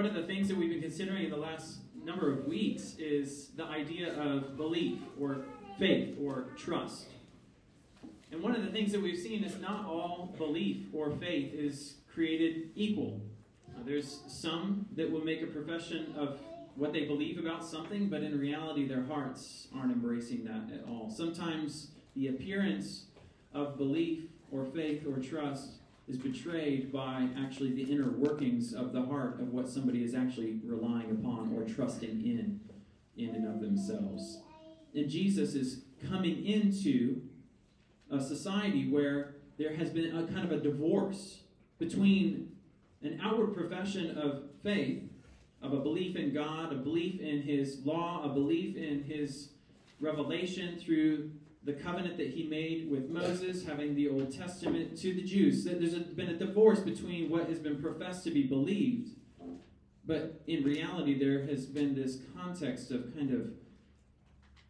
one of the things that we've been considering in the last number of weeks is the idea of belief or faith or trust. And one of the things that we've seen is not all belief or faith is created equal. Uh, there's some that will make a profession of what they believe about something, but in reality, their hearts aren't embracing that at all. Sometimes the appearance of belief or faith or trust is betrayed by actually the inner workings of the heart of what somebody is actually relying upon or trusting in, in and of themselves. And Jesus is coming into a society where there has been a kind of a divorce between an outward profession of faith, of a belief in God, a belief in His law, a belief in His revelation through the covenant that He made with Moses, having the Old Testament to the Jews. There's been a divorce between what has been professed to be believed, but in reality, there has been this context of kind of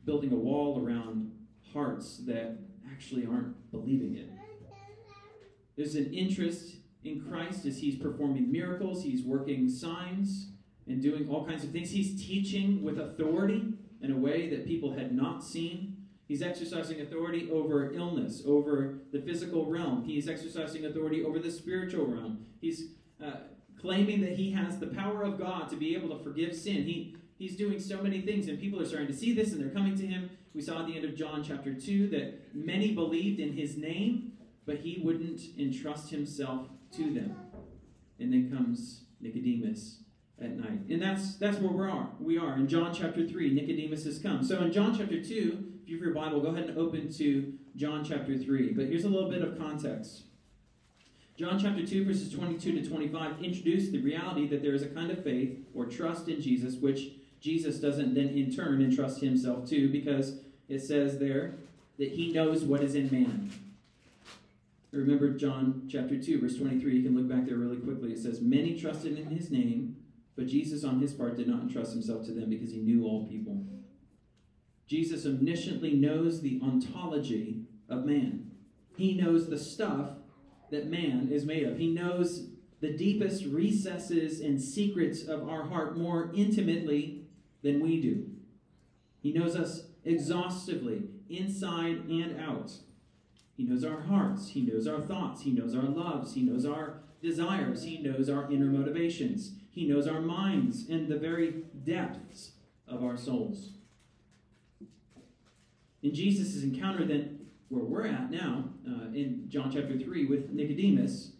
building a wall around hearts that actually aren't believing it. There's an interest in Christ as he's performing miracles, he's working signs and doing all kinds of things. He's teaching with authority in a way that people had not seen. He's exercising authority over illness, over the physical realm. He's exercising authority over the spiritual realm. He's uh, claiming that he has the power of God to be able to forgive sin. He, he's doing so many things, and people are starting to see this and they're coming to him. We saw at the end of John chapter 2 that many believed in his name, but he wouldn't entrust himself to them. And then comes Nicodemus at night. And that's that's where we are. We are in John chapter 3. Nicodemus has come. So in John chapter 2, if you have your Bible, go ahead and open to John chapter 3. But here's a little bit of context. John chapter 2, verses 22 to 25 introduce the reality that there is a kind of faith or trust in Jesus, which Jesus doesn't then in turn entrust himself to, because it says there that he knows what is in man. Remember John chapter 2, verse 23. You can look back there really quickly. It says, Many trusted in his name, but Jesus on his part did not entrust himself to them because he knew all people. Jesus omnisciently knows the ontology of man. He knows the stuff that man is made of. He knows the deepest recesses and secrets of our heart more intimately than we do. He knows us exhaustively, inside and out. He knows our hearts. He knows our thoughts. He knows our loves. He knows our desires. He knows our inner motivations. He knows our minds and the very depths of our souls. In Jesus' encounter, then, where we're at now, uh, in John chapter 3 with Nicodemus,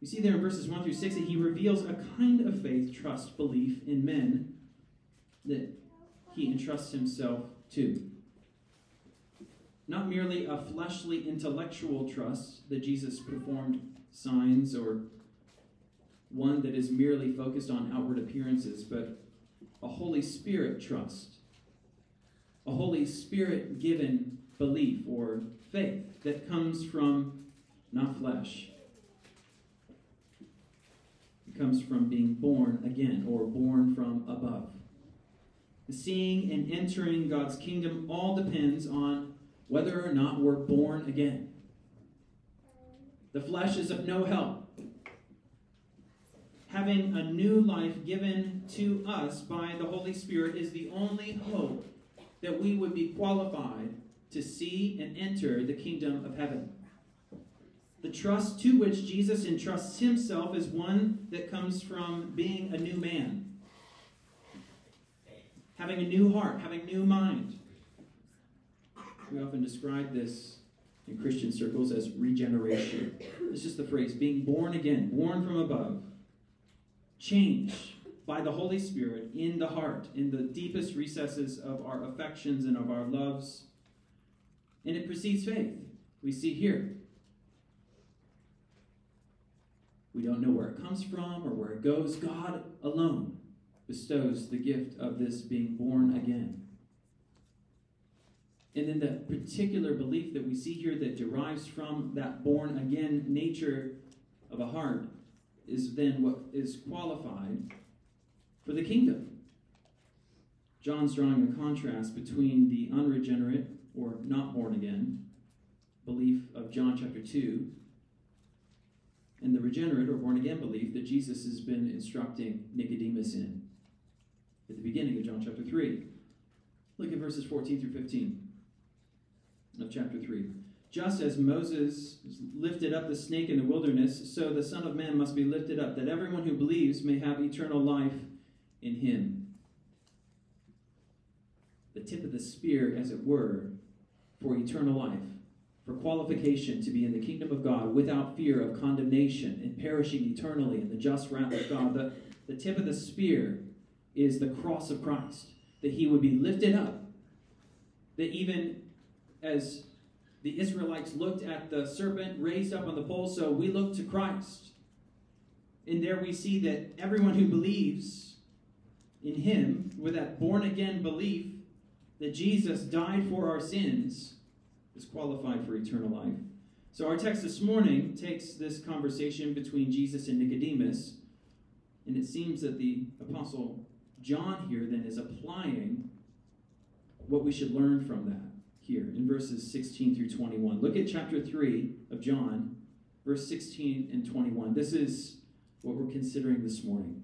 you see there in verses 1 through 6 that he reveals a kind of faith, trust, belief in men that he entrusts himself to. Not merely a fleshly intellectual trust that Jesus performed signs or one that is merely focused on outward appearances, but a Holy Spirit trust, a Holy Spirit given belief or faith that comes from not flesh. It comes from being born again or born from above. Seeing and entering God's kingdom all depends on whether or not we're born again. The flesh is of no help. Having a new life given to us by the Holy Spirit is the only hope that we would be qualified to see and enter the kingdom of heaven. The trust to which Jesus entrusts himself is one that comes from being a new man, having a new heart, having a new mind. We often describe this in Christian circles as regeneration. It's just the phrase being born again, born from above, changed by the Holy Spirit in the heart, in the deepest recesses of our affections and of our loves. And it precedes faith. We see here. We don't know where it comes from or where it goes. God alone bestows the gift of this being born again. And then the particular belief that we see here that derives from that born again nature of a heart is then what is qualified for the kingdom. John's drawing a contrast between the unregenerate or not born again belief of John chapter 2 and the regenerate or born again belief that Jesus has been instructing Nicodemus in at the beginning of John chapter 3. Look at verses 14 through 15 of chapter 3. Just as Moses lifted up the snake in the wilderness, so the Son of Man must be lifted up, that everyone who believes may have eternal life in him. The tip of the spear, as it were, for eternal life, for qualification to be in the kingdom of God without fear of condemnation and perishing eternally in the just wrath of God. The, the tip of the spear is the cross of Christ, that he would be lifted up, that even as the Israelites looked at the serpent raised up on the pole, so we look to Christ. And there we see that everyone who believes in him, with that born again belief that Jesus died for our sins, is qualified for eternal life. So our text this morning takes this conversation between Jesus and Nicodemus, and it seems that the apostle John here then is applying what we should learn from that here in verses 16 through 21. Look at chapter 3 of John, verse 16 and 21. This is what we're considering this morning.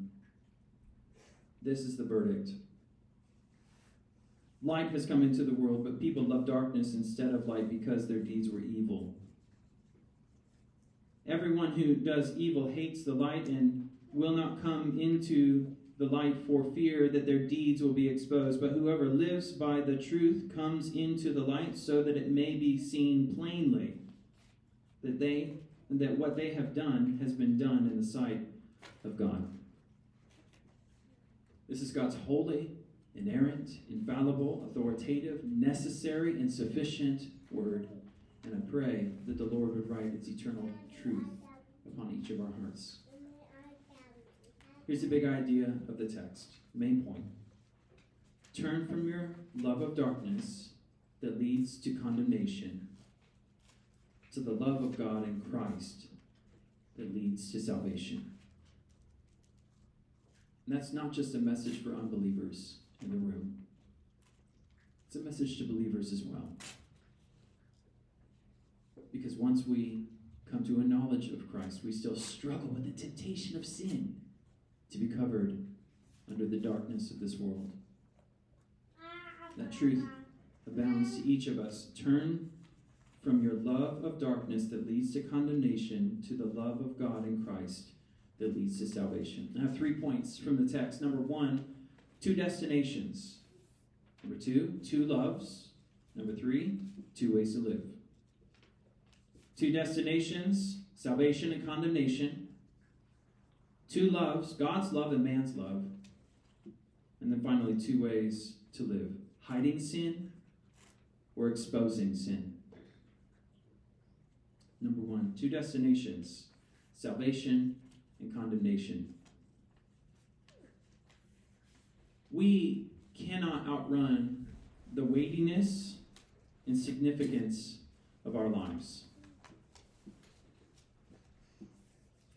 This is the verdict. Light has come into the world, but people love darkness instead of light because their deeds were evil. Everyone who does evil hates the light and will not come into the light for fear that their deeds will be exposed. But whoever lives by the truth comes into the light so that it may be seen plainly that they that what they have done has been done in the sight of God. This is God's holy, inerrant, infallible, authoritative, necessary, and sufficient word. And I pray that the Lord would write its eternal truth upon each of our hearts. Here's the big idea of the text, main point. Turn from your love of darkness that leads to condemnation to the love of God in Christ that leads to salvation. And that's not just a message for unbelievers in the room, it's a message to believers as well. Because once we come to a knowledge of Christ, we still struggle with the temptation of sin to be covered under the darkness of this world. That truth abounds to each of us. Turn from your love of darkness that leads to condemnation to the love of God in Christ that leads to salvation. I have three points from the text. Number one, two destinations. Number two, two loves. Number three, two ways to live. Two destinations salvation and condemnation. Two loves God's love and man's love. And then finally, two ways to live hiding sin or exposing sin. Number one, two destinations salvation and condemnation. We cannot outrun the weightiness and significance of our lives.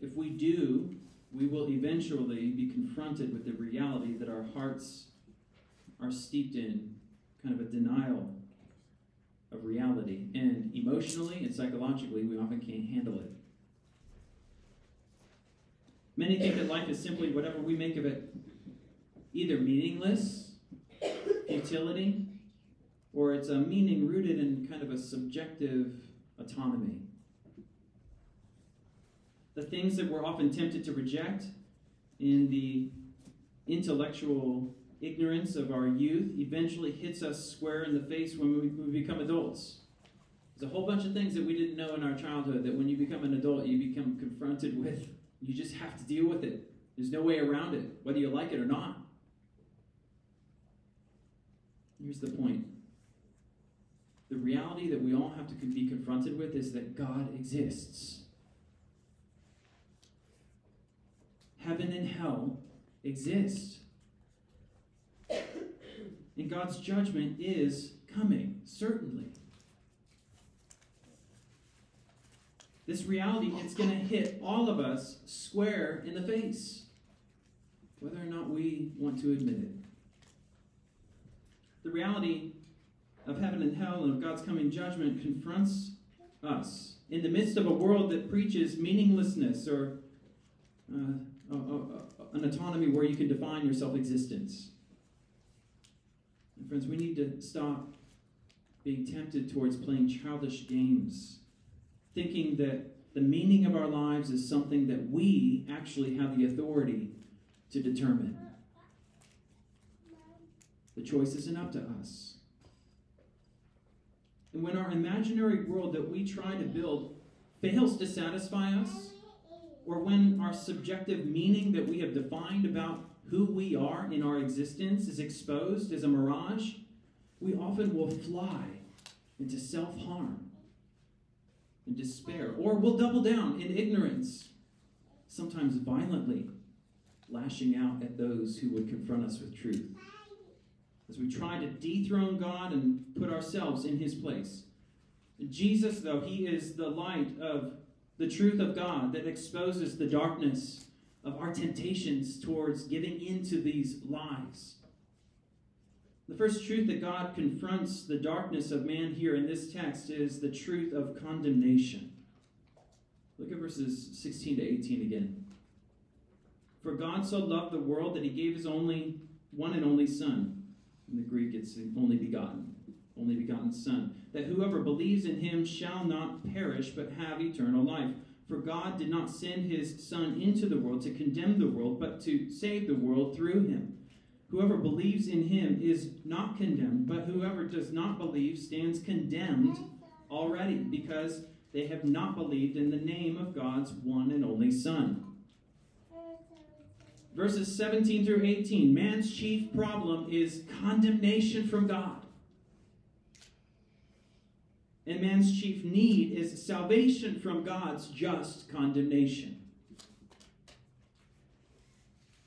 If we do, we will eventually be confronted with the reality that our hearts are steeped in kind of a denial of reality. And emotionally and psychologically, we often can't handle it. Many think that life is simply whatever we make of it, either meaningless, futility, or it's a meaning rooted in kind of a subjective autonomy the things that we're often tempted to reject in the intellectual ignorance of our youth eventually hits us square in the face when we, we become adults. There's a whole bunch of things that we didn't know in our childhood that when you become an adult, you become confronted with. You just have to deal with it. There's no way around it, whether you like it or not. Here's the point the reality that we all have to be confronted with is that God exists. heaven and hell exist. And God's judgment is coming, certainly. This reality, it's going to hit all of us square in the face, whether or not we want to admit it. The reality of heaven and hell and of God's coming judgment confronts us in the midst of a world that preaches meaninglessness or uh, an autonomy where you can define your self existence. friends, we need to stop being tempted towards playing childish games, thinking that the meaning of our lives is something that we actually have the authority to determine. The choice isn't up to us. And when our imaginary world that we try to build fails to satisfy us, or when our subjective meaning that we have defined about who we are in our existence is exposed as a mirage, we often will fly into self harm and despair, or we'll double down in ignorance, sometimes violently, lashing out at those who would confront us with truth. As we try to dethrone God and put ourselves in his place. Jesus, though, he is the light of the truth of God that exposes the darkness of our temptations towards giving into these lies. The first truth that God confronts the darkness of man here in this text is the truth of condemnation. Look at verses 16 to 18 again. For God so loved the world that he gave his only one and only Son. In the Greek, it's only begotten, only begotten Son, that whoever believes in him shall not perish but have eternal life. For God did not send his Son into the world to condemn the world, but to save the world through him. Whoever believes in him is not condemned, but whoever does not believe stands condemned already, because they have not believed in the name of God's one and only Son. Verses 17 through 18 man's chief problem is condemnation from God. And man's chief need is salvation from God's just condemnation.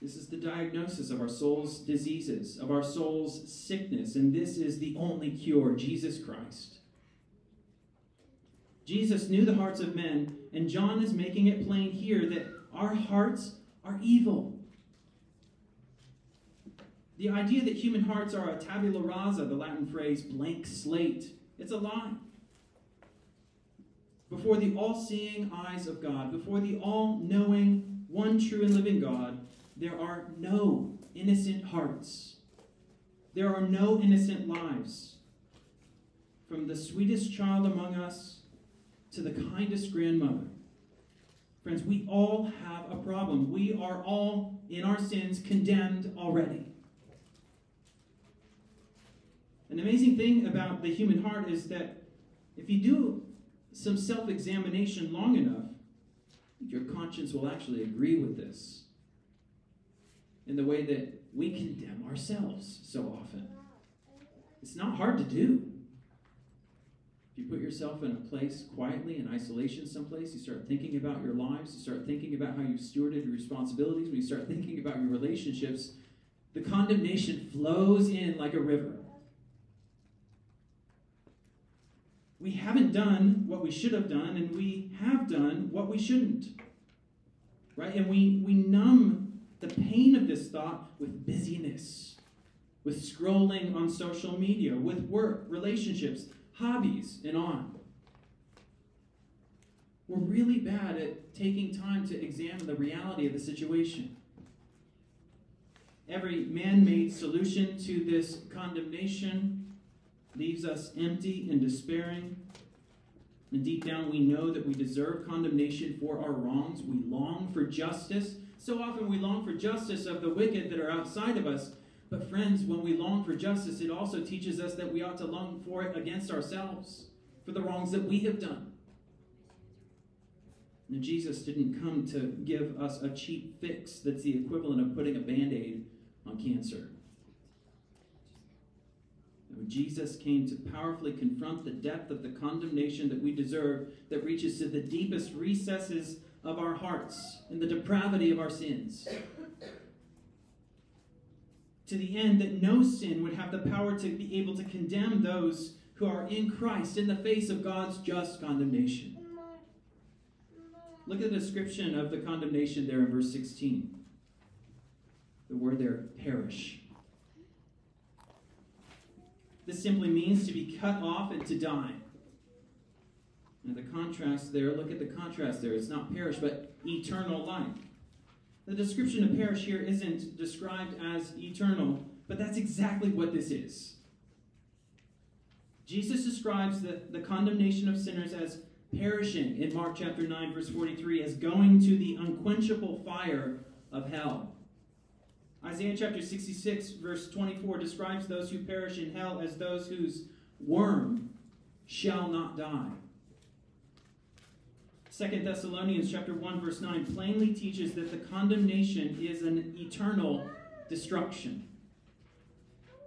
This is the diagnosis of our soul's diseases, of our soul's sickness, and this is the only cure Jesus Christ. Jesus knew the hearts of men, and John is making it plain here that our hearts are evil. The idea that human hearts are a tabula rasa, the Latin phrase blank slate, it's a lie. Before the all seeing eyes of God, before the all knowing, one true and living God, there are no innocent hearts. There are no innocent lives. From the sweetest child among us to the kindest grandmother. Friends, we all have a problem. We are all, in our sins, condemned already. An amazing thing about the human heart is that if you do some self examination long enough, your conscience will actually agree with this in the way that we condemn ourselves so often. It's not hard to do. If you put yourself in a place quietly in isolation someplace, you start thinking about your lives, you start thinking about how you've stewarded your responsibilities, when you start thinking about your relationships, the condemnation flows in like a river. We haven't done what we should have done, and we have done what we shouldn't. Right? And we, we numb the pain of this thought with busyness, with scrolling on social media, with work, relationships, hobbies, and on. We're really bad at taking time to examine the reality of the situation. Every man made solution to this condemnation leaves us empty and despairing. And deep down, we know that we deserve condemnation for our wrongs. We long for justice so often we long for justice of the wicked that are outside of us. But, friends, when we long for justice, it also teaches us that we ought to long for it against ourselves, for the wrongs that we have done. Jesus didn't come to give us a cheap fix that's the equivalent of putting a band aid on cancer. Jesus came to powerfully confront the depth of the condemnation that we deserve, that reaches to the deepest recesses of our hearts and the depravity of our sins. To the end that no sin would have the power to be able to condemn those who are in Christ in the face of God's just condemnation. Look at the description of the condemnation there in verse 16. The word there, perish. This simply means to be cut off and to die. And the contrast there, look at the contrast there. It's not perish, but eternal life. The description of perish here isn't described as eternal, but that's exactly what this is. Jesus describes the, the condemnation of sinners as perishing in Mark chapter 9, verse 43, as going to the unquenchable fire of hell. Isaiah chapter 66, verse 24, describes those who perish in hell as those whose worm shall not die. Second Thessalonians chapter 1 verse 9 plainly teaches that the condemnation is an eternal destruction.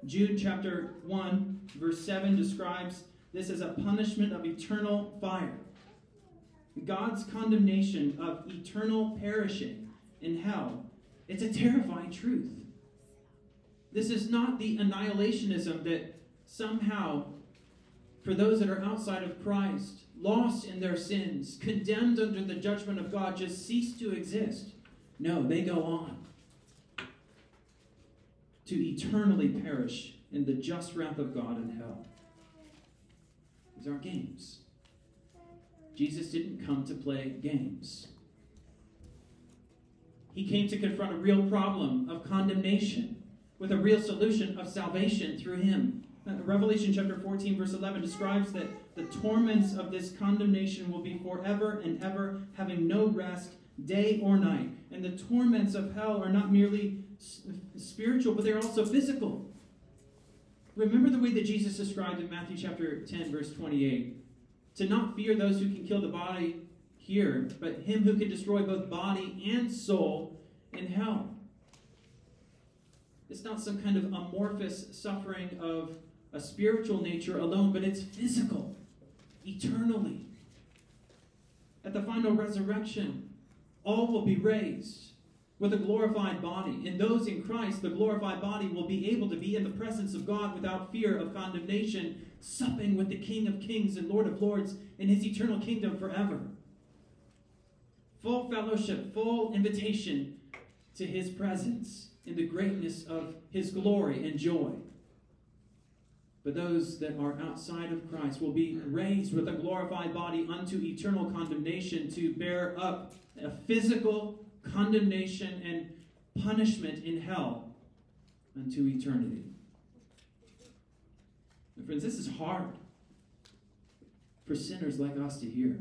Jude chapter 1 verse 7 describes this as a punishment of eternal fire. God's condemnation of eternal perishing in hell, it's a terrifying truth. This is not the annihilationism that somehow, for those that are outside of Christ, lost in their sins, condemned under the judgment of God, just cease to exist. No, they go on to eternally perish in the just wrath of God in hell. These aren't games. Jesus didn't come to play games. He came to confront a real problem of condemnation with a real solution of salvation through him. Revelation chapter 14, verse 11 describes that the torments of this condemnation will be forever and ever, having no rest day or night. And the torments of hell are not merely spiritual, but they're also physical. Remember the way that Jesus described in Matthew chapter 10, verse 28 to not fear those who can kill the body here, but him who can destroy both body and soul in hell. It's not some kind of amorphous suffering of a spiritual nature alone, but it's physical, eternally. At the final resurrection, all will be raised with a glorified body. And those in Christ, the glorified body will be able to be in the presence of God without fear of condemnation, supping with the King of Kings and Lord of Lords in his eternal kingdom forever. Full fellowship, full invitation to his presence in the greatness of his glory and joy. But those that are outside of Christ will be raised with a glorified body unto eternal condemnation to bear up a physical condemnation and punishment in hell unto eternity. And friends, this is hard for sinners like us to hear.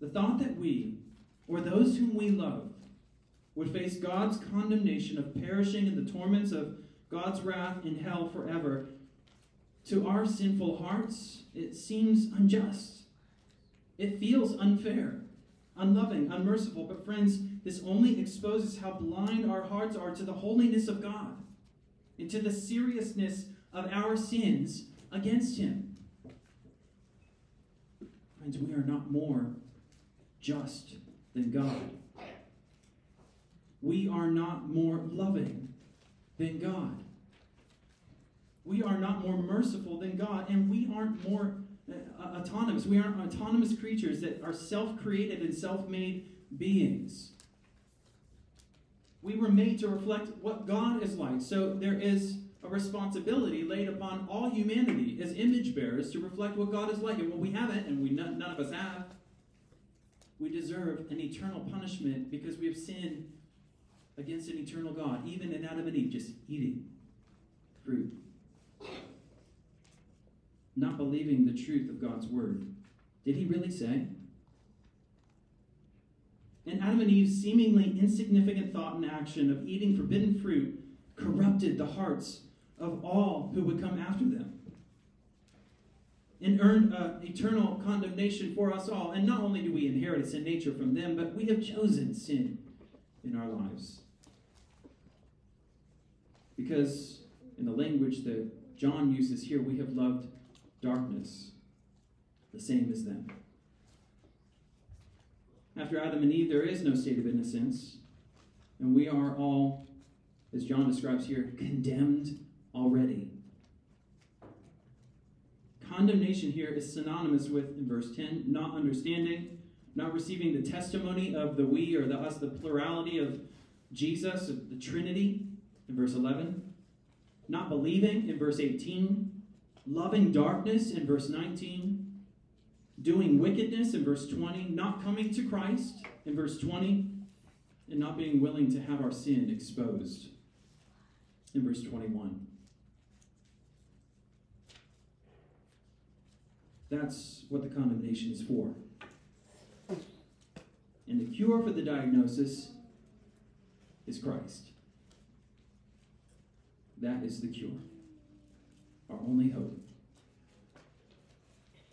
The thought that we, or those whom we love, would face God's condemnation of perishing in the torments of God's wrath in hell forever, to our sinful hearts, it seems unjust. It feels unfair, unloving, unmerciful. But, friends, this only exposes how blind our hearts are to the holiness of God and to the seriousness of our sins against Him. Friends, we are not more just than God. We are not more loving than God. We are not more merciful than God, and we aren't more uh, autonomous. We aren't autonomous creatures that are self created and self made beings. We were made to reflect what God is like. So there is a responsibility laid upon all humanity as image bearers to reflect what God is like. And when we haven't, and we none, none of us have, we deserve an eternal punishment because we have sinned against an eternal God, even in Adam and Eve just eating fruit. Not believing the truth of God's word. Did he really say? And Adam and Eve's seemingly insignificant thought and action of eating forbidden fruit corrupted the hearts of all who would come after them and earned uh, eternal condemnation for us all. And not only do we inherit a sin nature from them, but we have chosen sin in our lives. Because, in the language that John uses here, we have loved darkness the same as them. After Adam and Eve, there is no state of innocence. And we are all, as John describes here, condemned already. Condemnation here is synonymous with, in verse 10, not understanding, not receiving the testimony of the we or the us, the plurality of Jesus, of the Trinity, in verse 11, not believing, in verse 18, loving darkness, in verse 19, doing wickedness, in verse 20, not coming to Christ, in verse 20, and not being willing to have our sin exposed, in verse 21. That's what the condemnation is for. And the cure for the diagnosis is Christ. That is the cure. Our only hope.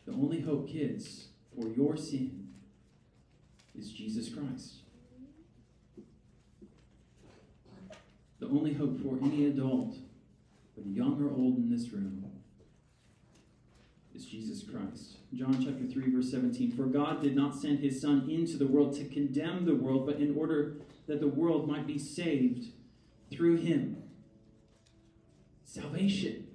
The only hope, kids, for your sin is Jesus Christ. The only hope for any adult, whether young or old in this room, is Jesus Christ. John chapter 3 verse 17 For God did not send his son into the world to condemn the world but in order that the world might be saved through him. Salvation.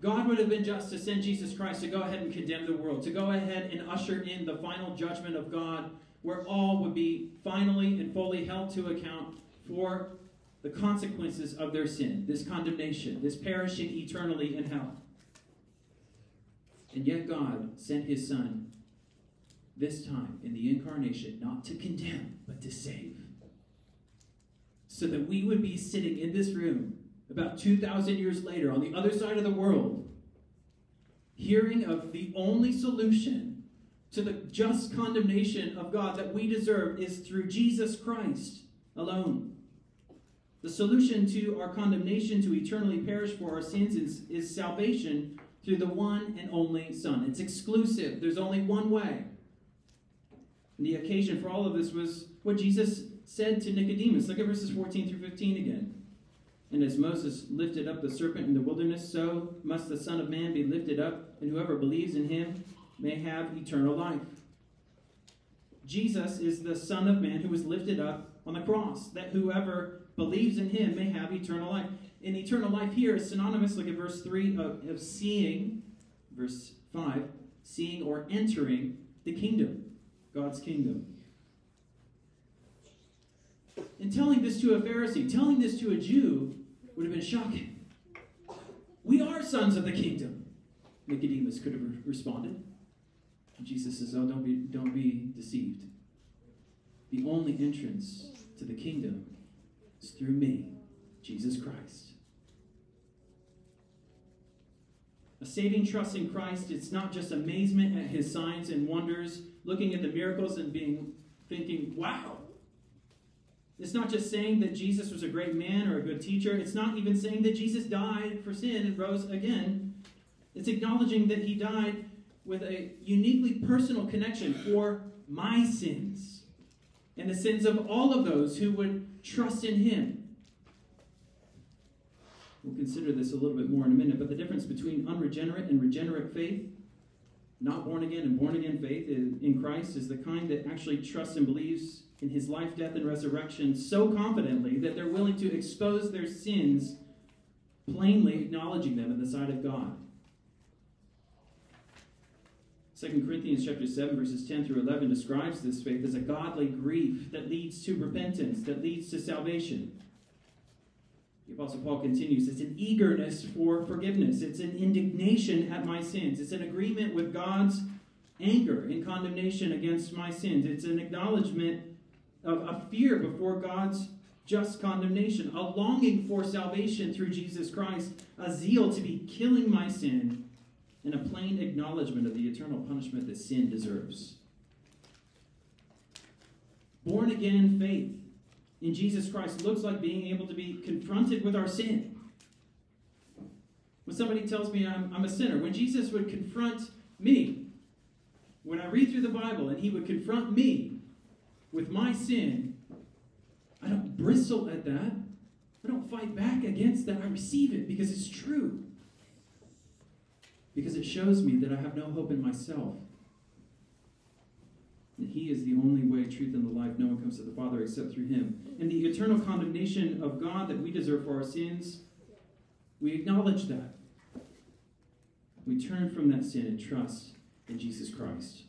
God would have been just to send Jesus Christ to go ahead and condemn the world, to go ahead and usher in the final judgment of God, where all would be finally and fully held to account for the consequences of their sin, this condemnation, this perishing eternally in hell. And yet God sent his Son this time in the incarnation not to condemn, but to save. So that we would be sitting in this room about 2,000 years later on the other side of the world, hearing of the only solution to the just condemnation of God that we deserve is through Jesus Christ alone. The solution to our condemnation to eternally perish for our sins is, is salvation through the one and only Son. It's exclusive, there's only one way. And the occasion for all of this was what Jesus said to Nicodemus. Look at verses 14 through 15 again. And as Moses lifted up the serpent in the wilderness, so must the Son of Man be lifted up, and whoever believes in him may have eternal life. Jesus is the Son of Man who was lifted up on the cross, that whoever believes in him may have eternal life. And eternal life here is synonymous, look at verse 3, of, of seeing, verse 5, seeing or entering the kingdom, God's kingdom. And telling this to a Pharisee, telling this to a Jew, would have been shocking. We are sons of the kingdom. Nicodemus could have responded. Jesus says, Oh, don't be, don't be deceived. The only entrance to the kingdom is through me, Jesus Christ. A saving trust in Christ, it's not just amazement at his signs and wonders, looking at the miracles and being thinking, wow. It's not just saying that Jesus was a great man or a good teacher. It's not even saying that Jesus died for sin and rose again. It's acknowledging that he died with a uniquely personal connection for my sins and the sins of all of those who would trust in him. We'll consider this a little bit more in a minute, but the difference between unregenerate and regenerate faith, not born again and born again faith in Christ, is the kind that actually trusts and believes in his life, death, and resurrection so confidently that they're willing to expose their sins, plainly acknowledging them in the sight of God. 2 Corinthians chapter 7 verses 10 through 11 describes this faith as a godly grief that leads to repentance, that leads to salvation. The Apostle Paul continues, it's an eagerness for forgiveness. It's an indignation at my sins. It's an agreement with God's anger and condemnation against my sins. It's an acknowledgement of a fear before God's just condemnation, a longing for salvation through Jesus Christ, a zeal to be killing my sin and a plain acknowledgement of the eternal punishment that sin deserves. Born again faith in Jesus Christ looks like being able to be confronted with our sin. When somebody tells me I'm, I'm a sinner, when Jesus would confront me, when I read through the Bible and he would confront me with my sin, I don't bristle at that. I don't fight back against that. I receive it because it's true because it shows me that I have no hope in myself. That he is the only way, truth, and the life. No one comes to the Father except through him. And the eternal condemnation of God that we deserve for our sins, we acknowledge that. We turn from that sin and trust in Jesus Christ.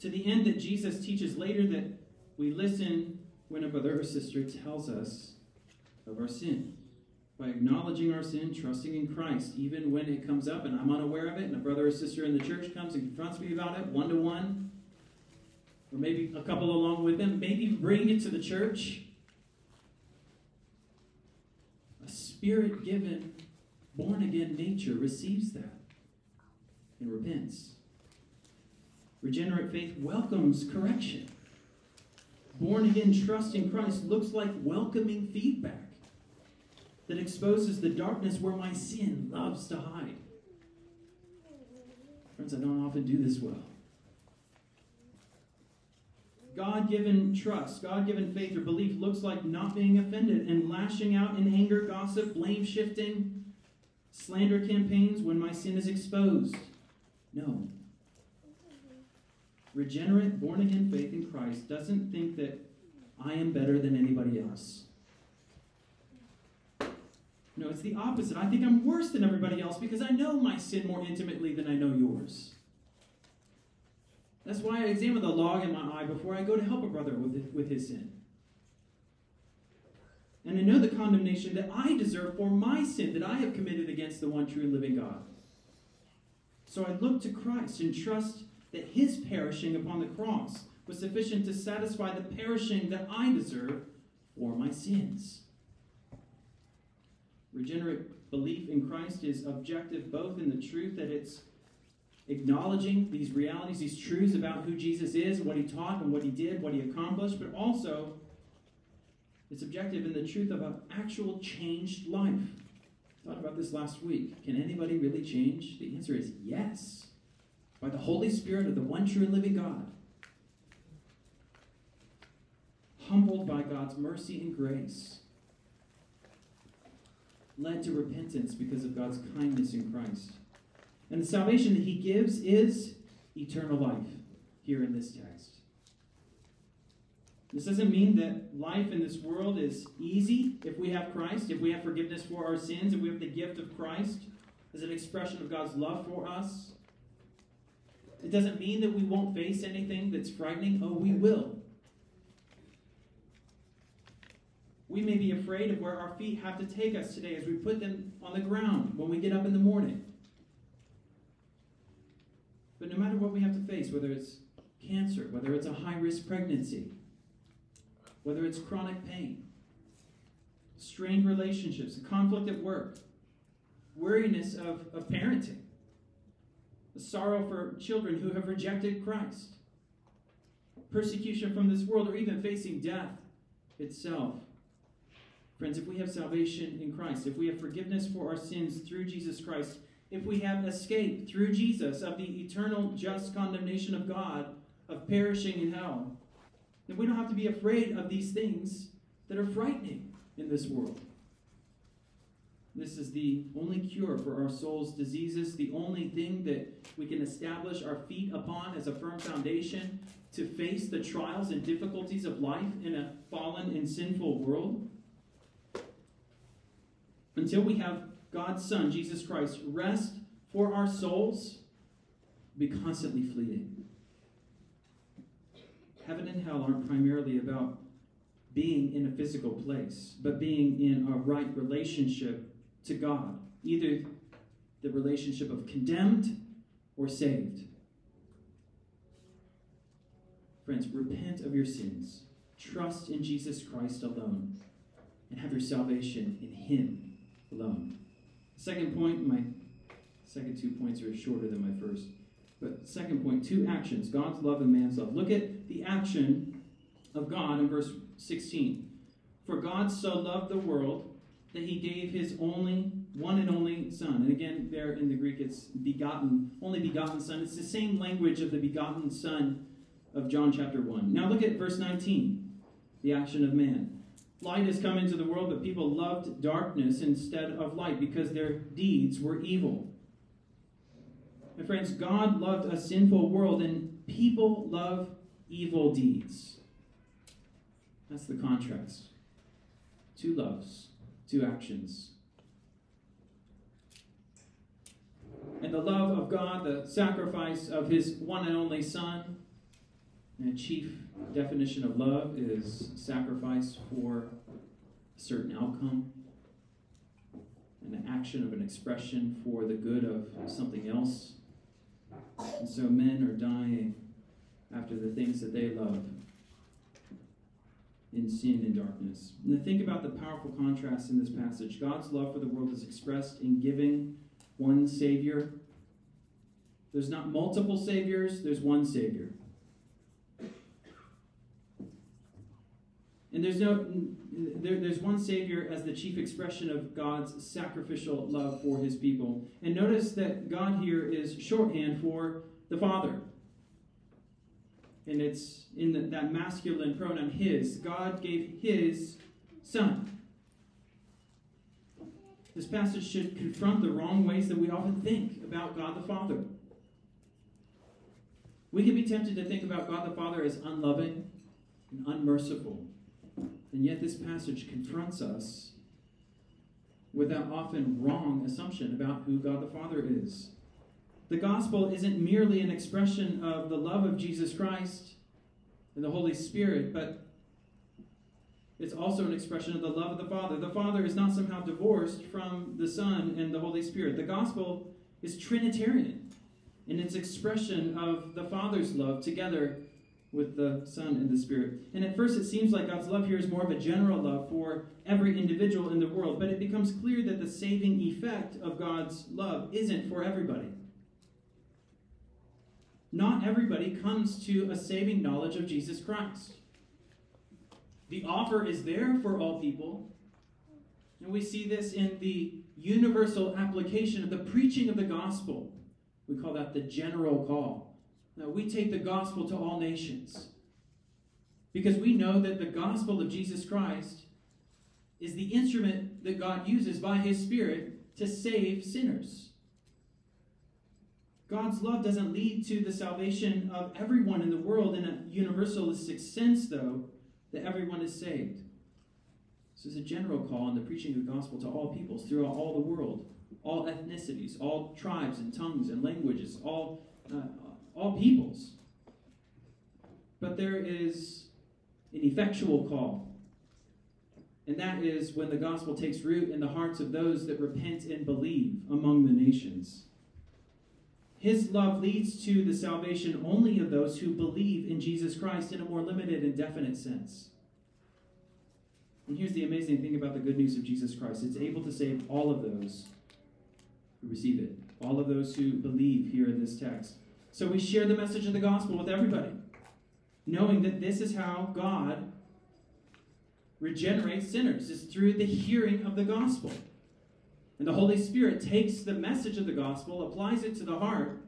To the end that Jesus teaches later that we listen when a brother or sister tells us of our sin. By acknowledging our sin, trusting in Christ, even when it comes up and I'm unaware of it, and a brother or sister in the church comes and confronts me about it one to one, or maybe a couple along with them, maybe bring it to the church. A spirit given, born again nature receives that and repents. Regenerate faith welcomes correction. Born again trust in Christ looks like welcoming feedback that exposes the darkness where my sin loves to hide. Friends, I don't often do this well. God given trust, God given faith or belief looks like not being offended and lashing out in anger, gossip, blame shifting, slander campaigns when my sin is exposed. No. Regenerate, born again faith in Christ doesn't think that I am better than anybody else. No, it's the opposite. I think I'm worse than everybody else because I know my sin more intimately than I know yours. That's why I examine the log in my eye before I go to help a brother with, with his sin. And I know the condemnation that I deserve for my sin that I have committed against the one true living God. So I look to Christ and trust that his perishing upon the cross was sufficient to satisfy the perishing that I deserve for my sins. Regenerate belief in Christ is objective both in the truth that it's acknowledging these realities, these truths about who Jesus is, what he taught, and what he did, what he accomplished, but also it's objective in the truth of an actual changed life. I thought about this last week. Can anybody really change? The answer is yes. By the Holy Spirit of the one true and living God. Humbled by God's mercy and grace. Led to repentance because of God's kindness in Christ. And the salvation that he gives is eternal life here in this text. This doesn't mean that life in this world is easy if we have Christ, if we have forgiveness for our sins, if we have the gift of Christ as an expression of God's love for us. It doesn't mean that we won't face anything that's frightening. Oh, we will. We may be afraid of where our feet have to take us today as we put them on the ground when we get up in the morning. But no matter what we have to face, whether it's cancer, whether it's a high risk pregnancy, whether it's chronic pain, strained relationships, conflict at work, weariness of, of parenting, sorrow for children who have rejected Christ, persecution from this world, or even facing death itself. Friends, if we have salvation in Christ, if we have forgiveness for our sins through Jesus Christ, if we have escaped through Jesus of the eternal just condemnation of God, of perishing in hell, then we don't have to be afraid of these things that are frightening in this world. This is the only cure for our soul's diseases, the only thing that we can establish our feet upon as a firm foundation to face the trials and difficulties of life in a fallen and sinful world. Until we have God's Son, Jesus Christ, rest for our souls, be constantly fleeting. Heaven and hell aren't primarily about being in a physical place, but being in a right relationship to God, either the relationship of condemned or saved. Friends, repent of your sins, trust in Jesus Christ alone, and have your salvation in Him alone. Second point, my second two points are shorter than my first. But second point, two actions God's love and man's love. Look at the action of God in verse 16. For God so loved the world that he gave his only, one and only Son. And again, there in the Greek it's begotten, only begotten Son. It's the same language of the begotten Son of John chapter 1. Now look at verse 19, the action of man. Light has come into the world, but people loved darkness instead of light because their deeds were evil. My friends, God loved a sinful world, and people love evil deeds. That's the contrast. Two loves, two actions. And the love of God, the sacrifice of his one and only Son, and chief definition of love is sacrifice for a certain outcome, an action of an expression for the good of something else. And so men are dying after the things that they love in sin and darkness. And think about the powerful contrast in this passage. God's love for the world is expressed in giving one Savior. There's not multiple Saviors, there's one Savior. And there's no there, there's one Savior as the chief expression of God's sacrificial love for his people. And notice that God here is shorthand for the Father and it's in the, that masculine pronoun his. God gave his son. This passage should confront the wrong ways that we often think about God the Father. We can be tempted to think about God the Father as unloving and unmerciful. And yet, this passage confronts us with that often wrong assumption about who God the Father is. The gospel isn't merely an expression of the love of Jesus Christ and the Holy Spirit, but it's also an expression of the love of the Father. The Father is not somehow divorced from the Son and the Holy Spirit. The gospel is Trinitarian in its expression of the Father's love together with the Son and the Spirit. And at first, it seems like God's love here is more of a general love for every individual in the world, but it becomes clear that the saving effect of God's love isn't for everybody. Not everybody comes to a saving knowledge of Jesus Christ. The offer is there for all people. And we see this in the universal application of the preaching of the gospel. We call that the general call. Now, we take the gospel to all nations because we know that the gospel of Jesus Christ is the instrument that God uses by his Spirit to save sinners. God's love doesn't lead to the salvation of everyone in the world in a universalistic sense, though, that everyone is saved. This is a general call in the preaching of the gospel to all peoples throughout all the world, all ethnicities, all tribes and tongues and languages, all, uh, all peoples. But there is an effectual call. And that is when the gospel takes root in the hearts of those that repent and believe among the nations. His love leads to the salvation only of those who believe in Jesus Christ in a more limited and definite sense. And here's the amazing thing about the good news of Jesus Christ it's able to save all of those who receive it, all of those who believe here in this text. So we share the message of the gospel with everybody, knowing that this is how God regenerates sinners, is through the hearing of the gospel. And the Holy Spirit takes the message of the gospel, applies it to the heart,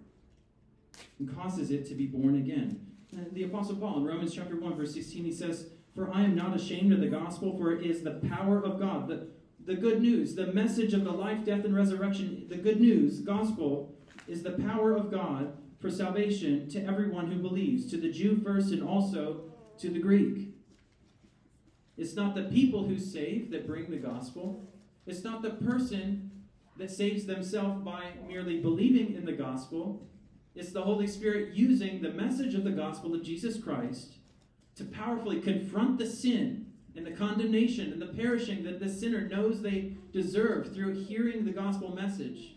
and causes it to be born again. And the Apostle Paul in Romans chapter 1, verse 16, he says, For I am not ashamed of the gospel, for it is the power of God. The, the good news, the message of the life, death, and resurrection, the good news, gospel, is the power of God for salvation to everyone who believes, to the Jew first and also to the Greek. It's not the people who save that bring the gospel, it's not the person that saves themselves by merely believing in the gospel. It's the Holy Spirit using the message of the gospel of Jesus Christ to powerfully confront the sin and the condemnation and the perishing that the sinner knows they deserve through hearing the gospel message.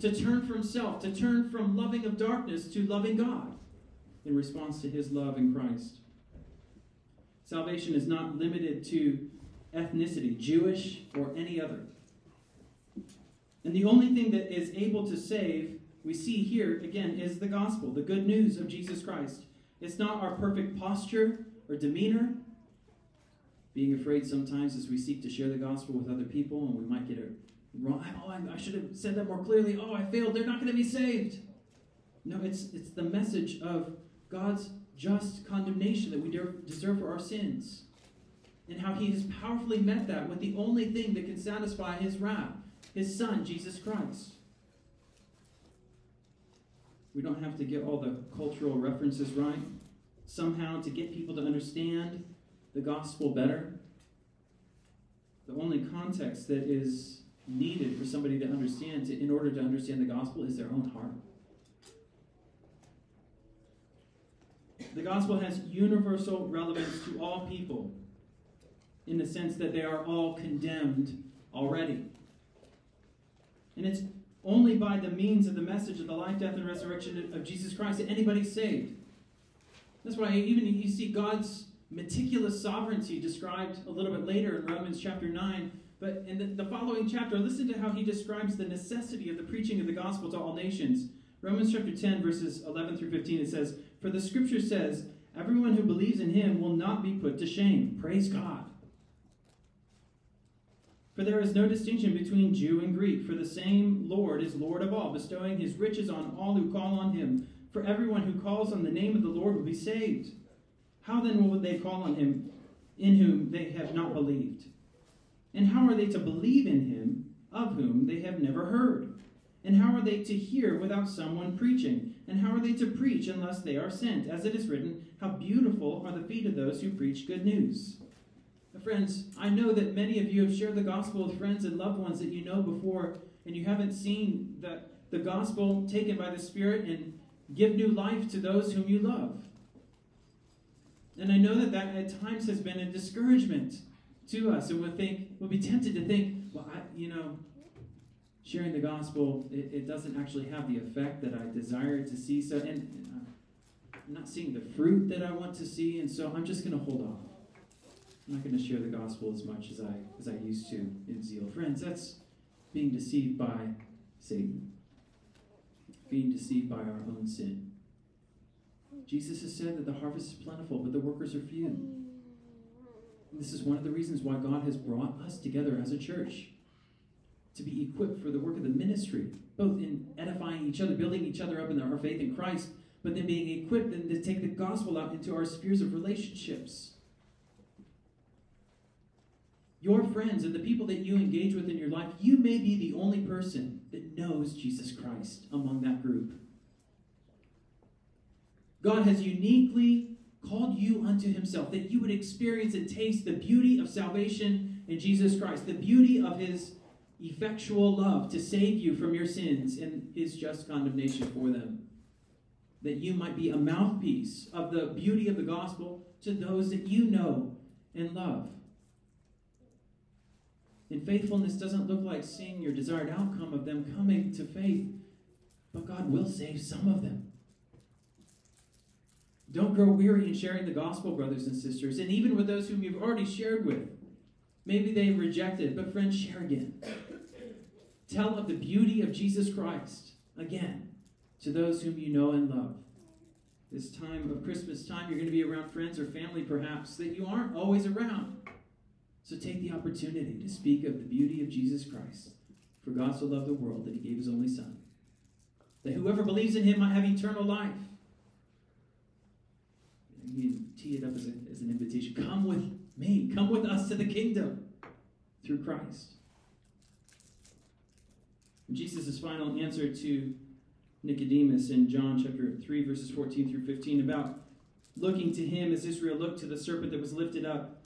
To turn from self, to turn from loving of darkness to loving God in response to his love in Christ. Salvation is not limited to ethnicity, Jewish or any other. And the only thing that is able to save, we see here again, is the gospel, the good news of Jesus Christ. It's not our perfect posture or demeanor, being afraid sometimes as we seek to share the gospel with other people and we might get it wrong. Oh, I, should have said that more clearly. Oh, I failed. They're not going to be saved. No, it's, it's the message of God's just condemnation that we deserve for our sins and how he has powerfully met that with the only thing that can satisfy his wrath his son, Jesus Christ. We don't have to get all the cultural references right. Somehow, to get people to understand the gospel better, the only context that is needed for somebody to understand, to, in order to understand the gospel, is their own heart. The gospel has universal relevance to all people in the sense that they are all condemned already. And it's only by the means of the message of the life, death, and resurrection of Jesus Christ that anybody's saved. That's why even you see God's meticulous sovereignty described a little bit later in Romans chapter 9. But in the, the following chapter, listen to how he describes the necessity of the preaching of the gospel to all nations. Romans chapter 10, verses 11 through 15, it says, For the scripture says, Everyone who believes in him will not be put to shame. Praise God. For there is no distinction between Jew and Greek, for the same Lord is Lord of all, bestowing his riches on all who call on him. For everyone who calls on the name of the Lord will be saved. How then will they call on him in whom they have not believed? And how are they to believe in him of whom they have never heard? And how are they to hear without someone preaching? And how are they to preach unless they are sent? As it is written, How beautiful are the feet of those who preach good news. Friends, I know that many of you have shared the gospel with friends and loved ones that you know before, and you haven't seen the, the gospel taken by the Spirit and give new life to those whom you love. And I know that that at times has been a discouragement to us, and we'll think we'll be tempted to think, well, I, you know, sharing the gospel it, it, doesn't actually have the effect that I desire to see. So, and, and uh, I'm not seeing the fruit that I want to see, and so I'm just going to hold off. I'm not going to share the gospel as much as I as I used to in zeal. Friends, that's being deceived by Satan. Being deceived by our own sin. Jesus has said that the harvest is plentiful, but the workers are few. And this is one of the reasons why God has brought us together as a church to be equipped for the work of the ministry, both in edifying each other, building each other up in our faith in Christ, but then being equipped and to take the gospel out into our spheres of relationships your friends and the people that you engage with in your life, you may be the only person that knows Jesus Christ among that group. God has uniquely called you unto himself that you would experience and taste the beauty of salvation in Jesus Christ, the beauty of his effectual love to save you from your sins and his just condemnation for them. That you might be a mouthpiece of the beauty of the gospel to those that you know and love. And faithfulness doesn't look like seeing your desired outcome of them coming to faith, but God will save some of them. Don't grow weary in sharing the gospel, brothers and sisters, and even with those whom you've already shared with. Maybe they rejected, but friends, share again. Tell of the beauty of Jesus Christ again to those whom you know and love. This time of Christmas time, you're going to be around friends or family perhaps that you aren't always around. So take the opportunity to speak of the beauty of Jesus Christ. For God so loved the world that he gave his only Son, that whoever believes in him might have eternal life. You tee it up as, a, as an invitation. Come with me. Come with us to the kingdom through Christ. Jesus' final answer to Nicodemus in John chapter 3, verses 14 through 15, about looking to him as Israel looked to the serpent that was lifted up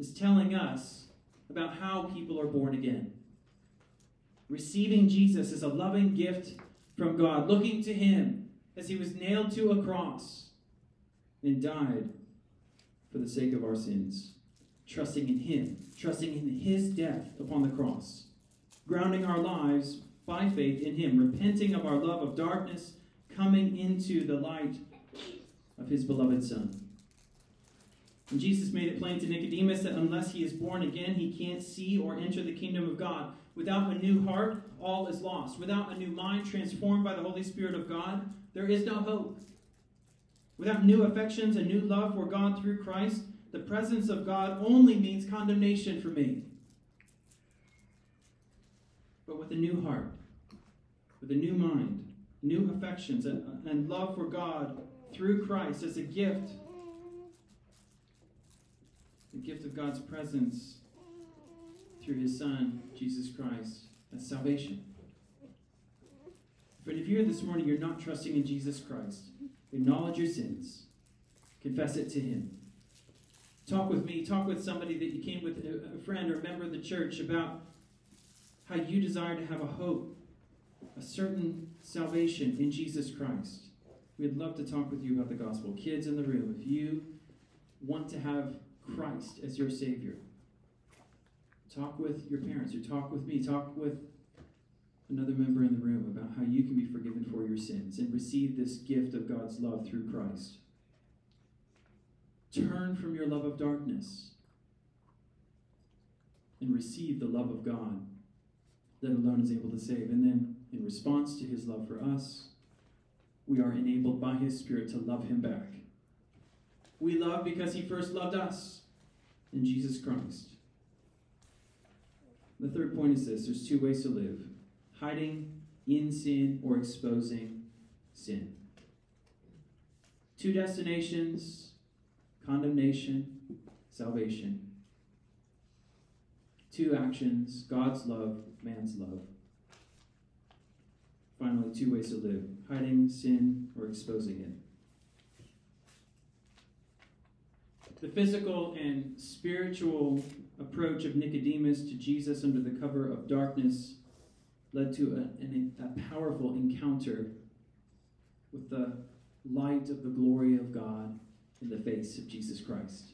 is telling us about how people are born again. Receiving Jesus as a loving gift from God, looking to Him as He was nailed to a cross and died for the sake of our sins, trusting in Him, trusting in His death upon the cross, grounding our lives by faith in Him, repenting of our love of darkness, coming into the light of His beloved Son. And Jesus made it plain to Nicodemus that unless he is born again, he can't see or enter the kingdom of God. Without a new heart, all is lost. Without a new mind transformed by the Holy Spirit of God, there is no hope. Without new affections and new love for God through Christ, the presence of God only means condemnation for me. But with a new heart, with a new mind, new affections, and, and love for God through Christ as a gift the gift of God's presence through his Son, Jesus Christ, as salvation. But if you're here this morning, you're not trusting in Jesus Christ, acknowledge your sins, confess it to Him. Talk with me, talk with somebody that you came with, a friend or a member of the church, about how you desire to have a hope, a certain salvation in Jesus Christ. We'd love to talk with you about the gospel. Kids in the room, if you want to have Christ as your Savior, talk with your parents or talk with me, talk with another member in the room about how you can be forgiven for your sins and receive this gift of God's love through Christ. Turn from your love of darkness and receive the love of God that alone is able to save. And then, in response to his love for us, we are enabled by his Spirit to love him back. We love because he first loved us in Jesus Christ. The third point is this there's two ways to live hiding in sin or exposing sin. Two destinations condemnation, salvation. Two actions God's love, man's love. Finally, two ways to live hiding sin or exposing it. The physical and spiritual approach of Nicodemus to Jesus under the cover of darkness led to a, a, a powerful encounter with the light of the glory of God in the face of Jesus Christ.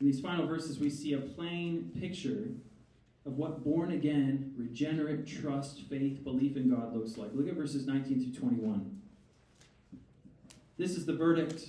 In these final verses, we see a plain picture of what born again, regenerate, trust, faith, belief in God looks like. Look at verses 19 through 21. This is the verdict,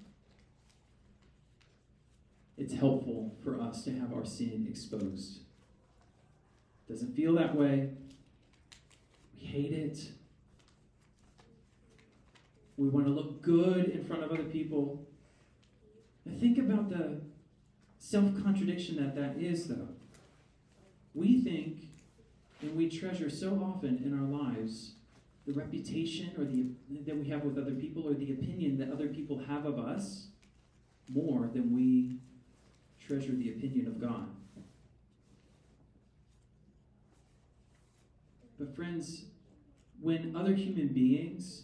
It's helpful for us to have our sin exposed. Doesn't feel that way. We hate it. We want to look good in front of other people. And think about the self contradiction that that is, though. We think and we treasure so often in our lives the reputation or the that we have with other people or the opinion that other people have of us more than we treasure the opinion of God. But friends, when other human beings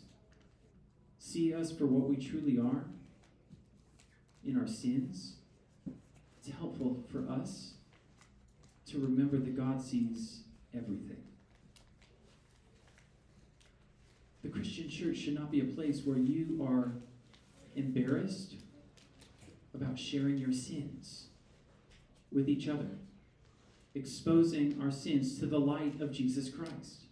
see us for what we truly are in our sins, it's helpful for us to remember that God sees everything. The Christian church should not be a place where you are embarrassed about sharing your sins with each other, exposing our sins to the light of Jesus Christ.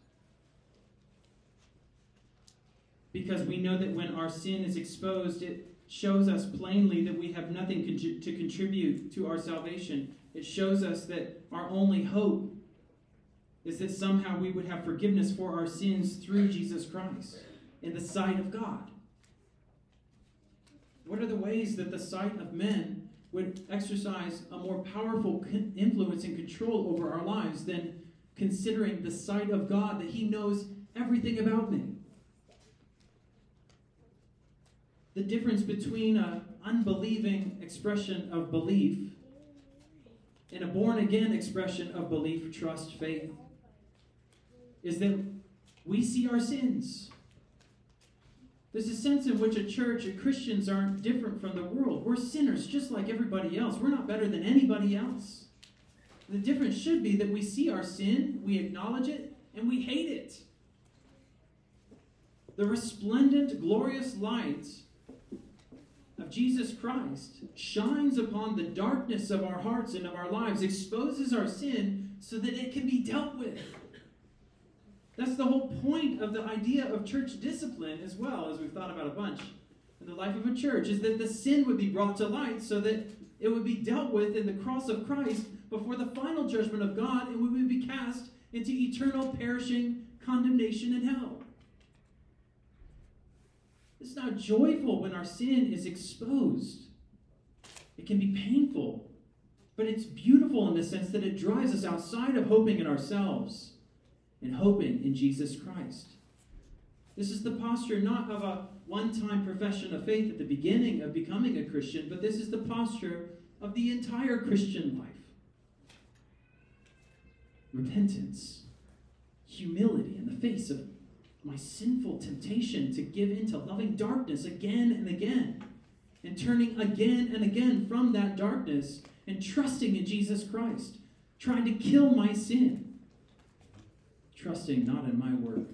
Because we know that when our sin is exposed, it shows us plainly that we have nothing to contribute to our salvation. It shows us that our only hope is that somehow we would have forgiveness for our sins through Jesus Christ in the sight of God. What are the ways that the sight of men would exercise a more powerful influence and control over our lives than considering the sight of God that He knows everything about me? The difference between an unbelieving expression of belief and a born again expression of belief, trust, faith is that we see our sins. There's a sense in which a church and Christians aren't different from the world. We're sinners just like everybody else. We're not better than anybody else. The difference should be that we see our sin, we acknowledge it, and we hate it. The resplendent, glorious light of Jesus Christ shines upon the darkness of our hearts and of our lives, exposes our sin so that it can be dealt with. That's the whole point of the idea of church discipline, as well, as we've thought about a bunch in the life of a church, is that the sin would be brought to light so that it would be dealt with in the cross of Christ before the final judgment of God, and we would be cast into eternal, perishing condemnation and hell. It's not joyful when our sin is exposed. It can be painful, but it's beautiful in the sense that it drives us outside of hoping in ourselves and hoping in Jesus Christ. This is the posture not of a one time profession of faith at the beginning of becoming a Christian, but this is the posture of the entire Christian life repentance, humility in the face of my sinful temptation to give in to loving darkness again and again, and turning again and again from that darkness and trusting in Jesus Christ, trying to kill my sin, trusting not in my work,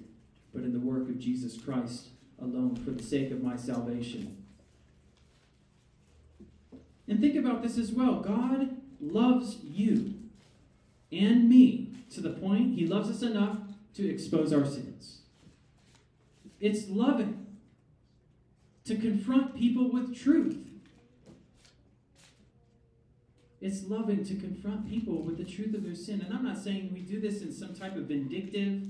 but in the work of Jesus Christ alone for the sake of my salvation. And think about this as well God loves you and me to the point he loves us enough to expose our sins. It's loving to confront people with truth. It's loving to confront people with the truth of their sin. And I'm not saying we do this in some type of vindictive,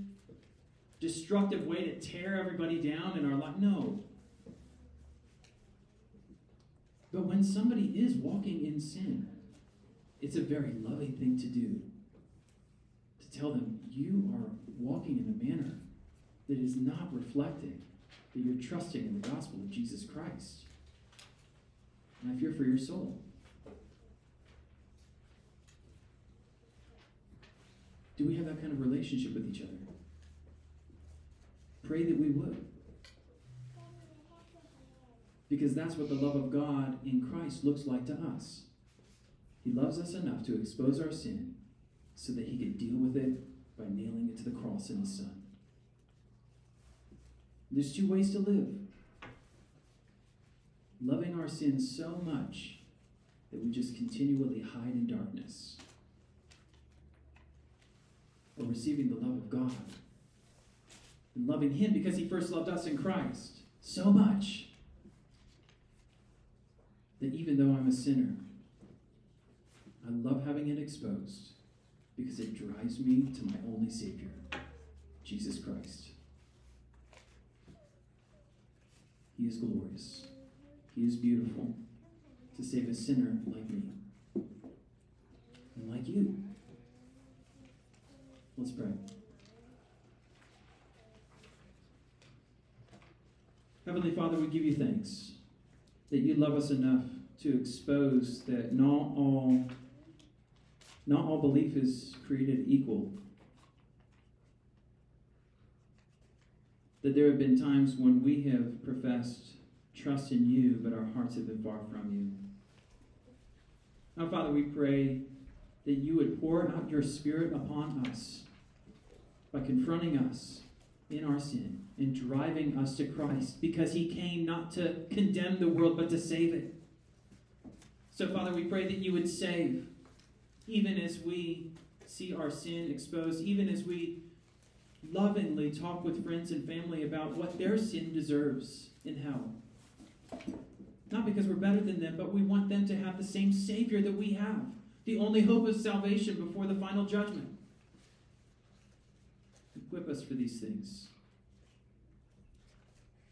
destructive way to tear everybody down in our life. No. But when somebody is walking in sin, it's a very loving thing to do To tell them you are walking in a manner that is not reflecting that you're trusting in the gospel of Jesus Christ. And I fear for your soul. Do we have that kind of relationship with each other? Pray that we would. Because that's what the love of God in Christ looks like to us. He loves us enough to expose our sin so that he could deal with it by nailing it to the cross in his son. There's two ways to live loving our sin so much that we just continually hide in darkness, or receiving the love of God and loving him because he first loved us in Christ so much that even though I'm a sinner, I love having it exposed because it drives me to my only Savior, Jesus Christ. He is glorious. He is beautiful to save a sinner like me and like you. Let's pray. Heavenly Father, we give you thanks that you love us enough to expose that not all not all belief is created equal. That there have been times when we have professed trust in you, but our hearts have been far from you. Now, Father, we pray that you would pour out your Spirit upon us by confronting us in our sin and driving us to Christ because he came not to condemn the world, but to save it. So, Father, we pray that you would save even as we see our sin exposed, even as we lovingly talk with friends and family about what their sin deserves in hell. Not because we're better than them, but we want them to have the same Savior that we have, the only hope of salvation before the final judgment. Equip us for these things.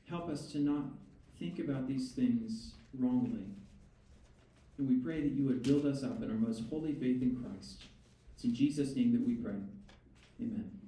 Help us to not think about these things wrongly. And we pray that you would build us up in our most holy faith in Christ. It's in Jesus' name that we pray. Amen.